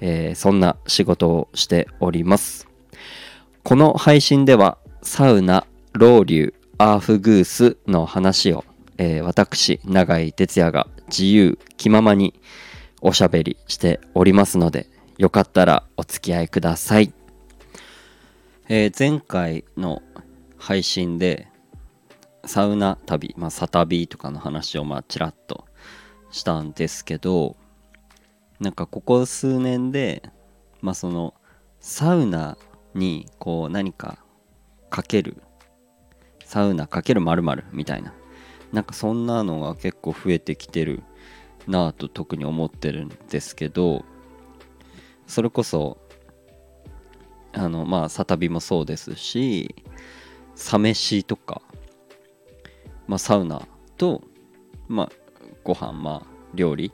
えー、そんな仕事をしております。この配信ではサウナロウリュアーフグースの話を、えー、私永井哲也が自由気ままにおしゃべりしておりますのでよかったらお付き合いください、えー、前回の配信でサウナ旅、まあ、サタビーとかの話をまあちらっとしたんですけどなんかここ数年でまあそのサウナにこう何かかけるサウナかけるまるみたいな。なんかそんなのが結構増えてきてるなぁと特に思ってるんですけどそれこそあのまあサタビもそうですしサ飯とかまあサウナとまあご飯まあ料理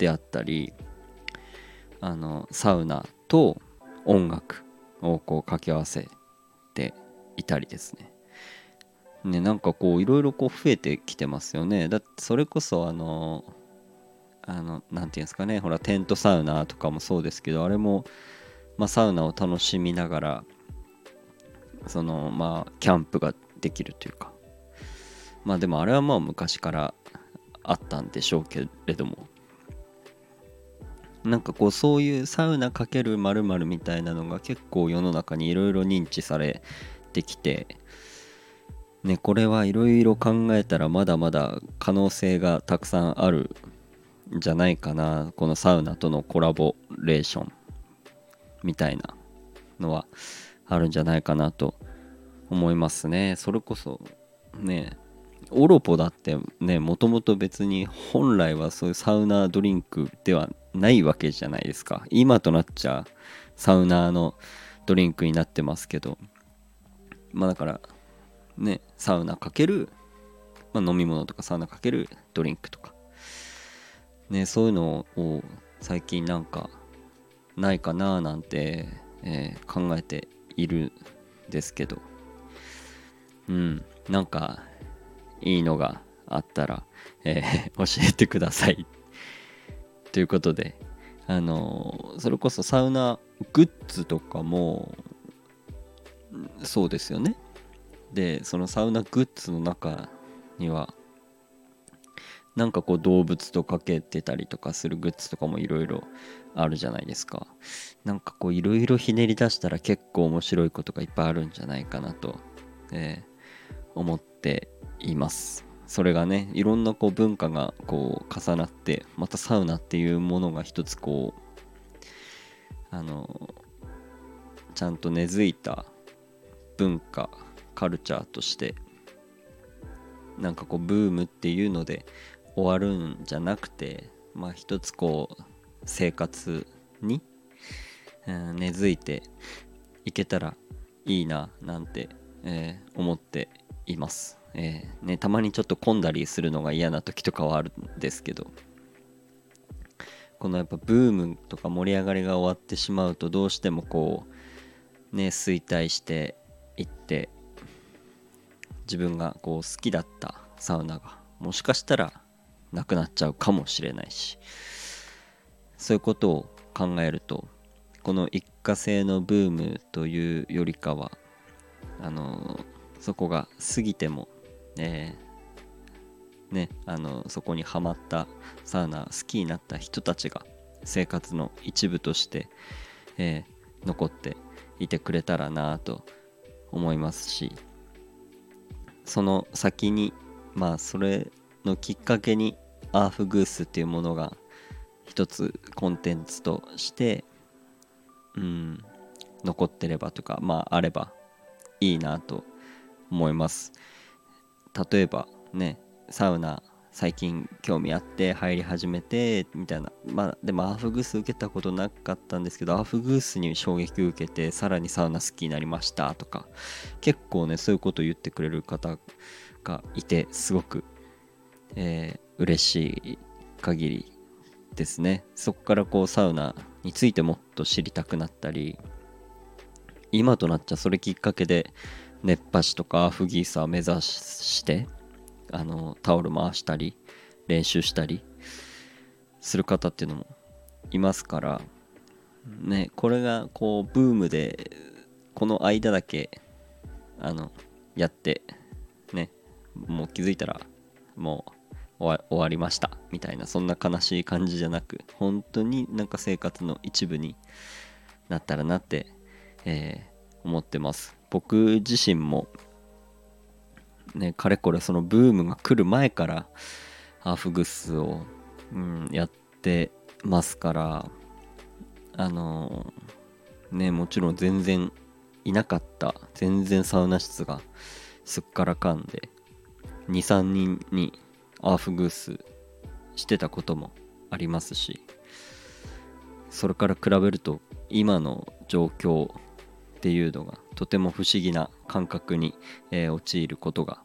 であったりあのサウナと音楽をこう掛け合わせていたりですね。ねなんかこういろいろこう増えてきてますよね。だってそれこそあのあの何て言うんですかね。ほらテントサウナとかもそうですけどあれも、まあ、サウナを楽しみながらそのまあキャンプができるというか。まあでもあれはまあ昔からあったんでしょうけれども。なんかこうそういうサウナかけるまるみたいなのが結構世の中にいろいろ認知されてきてねこれはいろいろ考えたらまだまだ可能性がたくさんあるんじゃないかな。このサウナとのコラボレーションみたいなのはあるんじゃないかなと思いますね。それこそねオロポだってねもともと別に本来はそういうサウナドリンクではないわけじゃないですか。今となっちゃサウナーのドリンクになってますけど。まあだからねサウナかける、まあ、飲み物とかサウナかけるドリンクとか。ねそういうのを最近なんかないかななんて、えー、考えているんですけど。うんなんかいいのがあったら、えー、教えてください。ということであのそれこそサウナグッズとかもそうですよね。でそのサウナグッズの中にはなんかこう動物とかけてたりとかするグッズとかもいろいろあるじゃないですか。なんかこういろいろひねり出したら結構面白いことがいっぱいあるんじゃないかなと、えー、思っています。それがねいろんなこう文化がこう重なってまたサウナっていうものが一つこうあのちゃんと根付いた文化カルチャーとしてなんかこうブームっていうので終わるんじゃなくてまあ一つこう生活に、うん、根付いていけたらいいななんて、えー、思っています。えー、ね、たまにちょっと混んだりするのが嫌な時とかはあるんですけど。このやっぱブームとか盛り上がりが終わってしまうとどうしてもこうね衰退していって自分がこう好きだったサウナがもしかしたらなくなっちゃうかもしれないし。そういうことを考えるとこの一過性のブームというよりかはあのそこが過ぎてもえー、ね、あのそこにはまったサウナ好きになった人たちが生活の一部として、えー、残っていてくれたらなと思いますしその先にまあそれのきっかけにアーフグースっていうものが一つコンテンツとしてうん残ってればとかまああればいいなと思います。例えばねサウナ最近興味あって入り始めてみたいな。まあでもアーフグース受けたことなかったんですけどアーフグースに衝撃を受けてさらにサウナ好きになりましたとか。結構ねそういうことを言ってくれる方がいてすごく、えー、嬉しい限りですね。そこからこうサウナについてもっと知りたくなったり今となっちゃそれきっかけで熱波師とかアフギーサー目指してあのタオル回したり練習したりする方っていうのもいますからねこれがこうブームでこの間だけあのやってねもう気づいたらもう終わりましたみたいなそんな悲しい感じじゃなく本当になんか生活の一部になったらなって、えー、思ってます。僕自身もね、かれこれそのブームが来る前からハーフグッスを、うん、やってますからあのねもちろん全然いなかった全然サウナ室がすっからかんで23人にアーフグースしてたこともありますしそれから比べると今の状況っていうのがとても不思議な感覚に、えー、陥ることが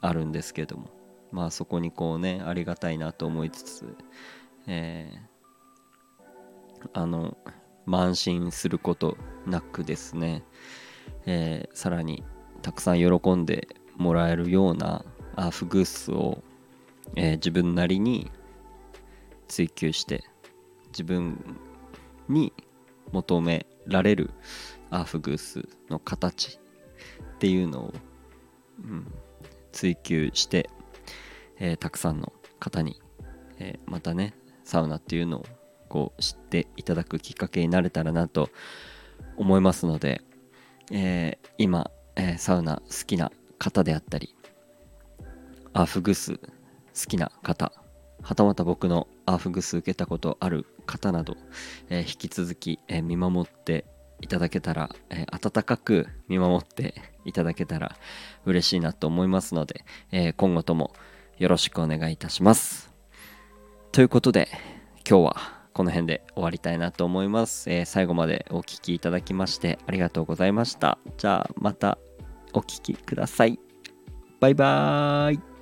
あるんですけども。まあそこにこうねありがたいなと思いつつ、えー、あの慢心することなくですね、えー、さらにたくさん喜んでもらえるようなアフグースを、えー、自分なりに追求して自分に求められるアーフグースの形っていうのを、うん、追求して、えー、たくさんの方に、えー、またねサウナっていうのをこう知っていただくきっかけになれたらなと思いますので、えー、今、えサウナ好きな方であったりアーフグース好きな方はたまた僕のアーフグス受けたことある方など、え引き続き、え見守っていただけたら、えー、温かく見守っていただけたら嬉しいなと思いますので、えー、今後ともよろしくお願いいたします。ということで今日はこの辺で終わりたいなと思います。えー、最後までお聴きいただきましてありがとうございました。じゃあまたお聴きください。バイバーイ。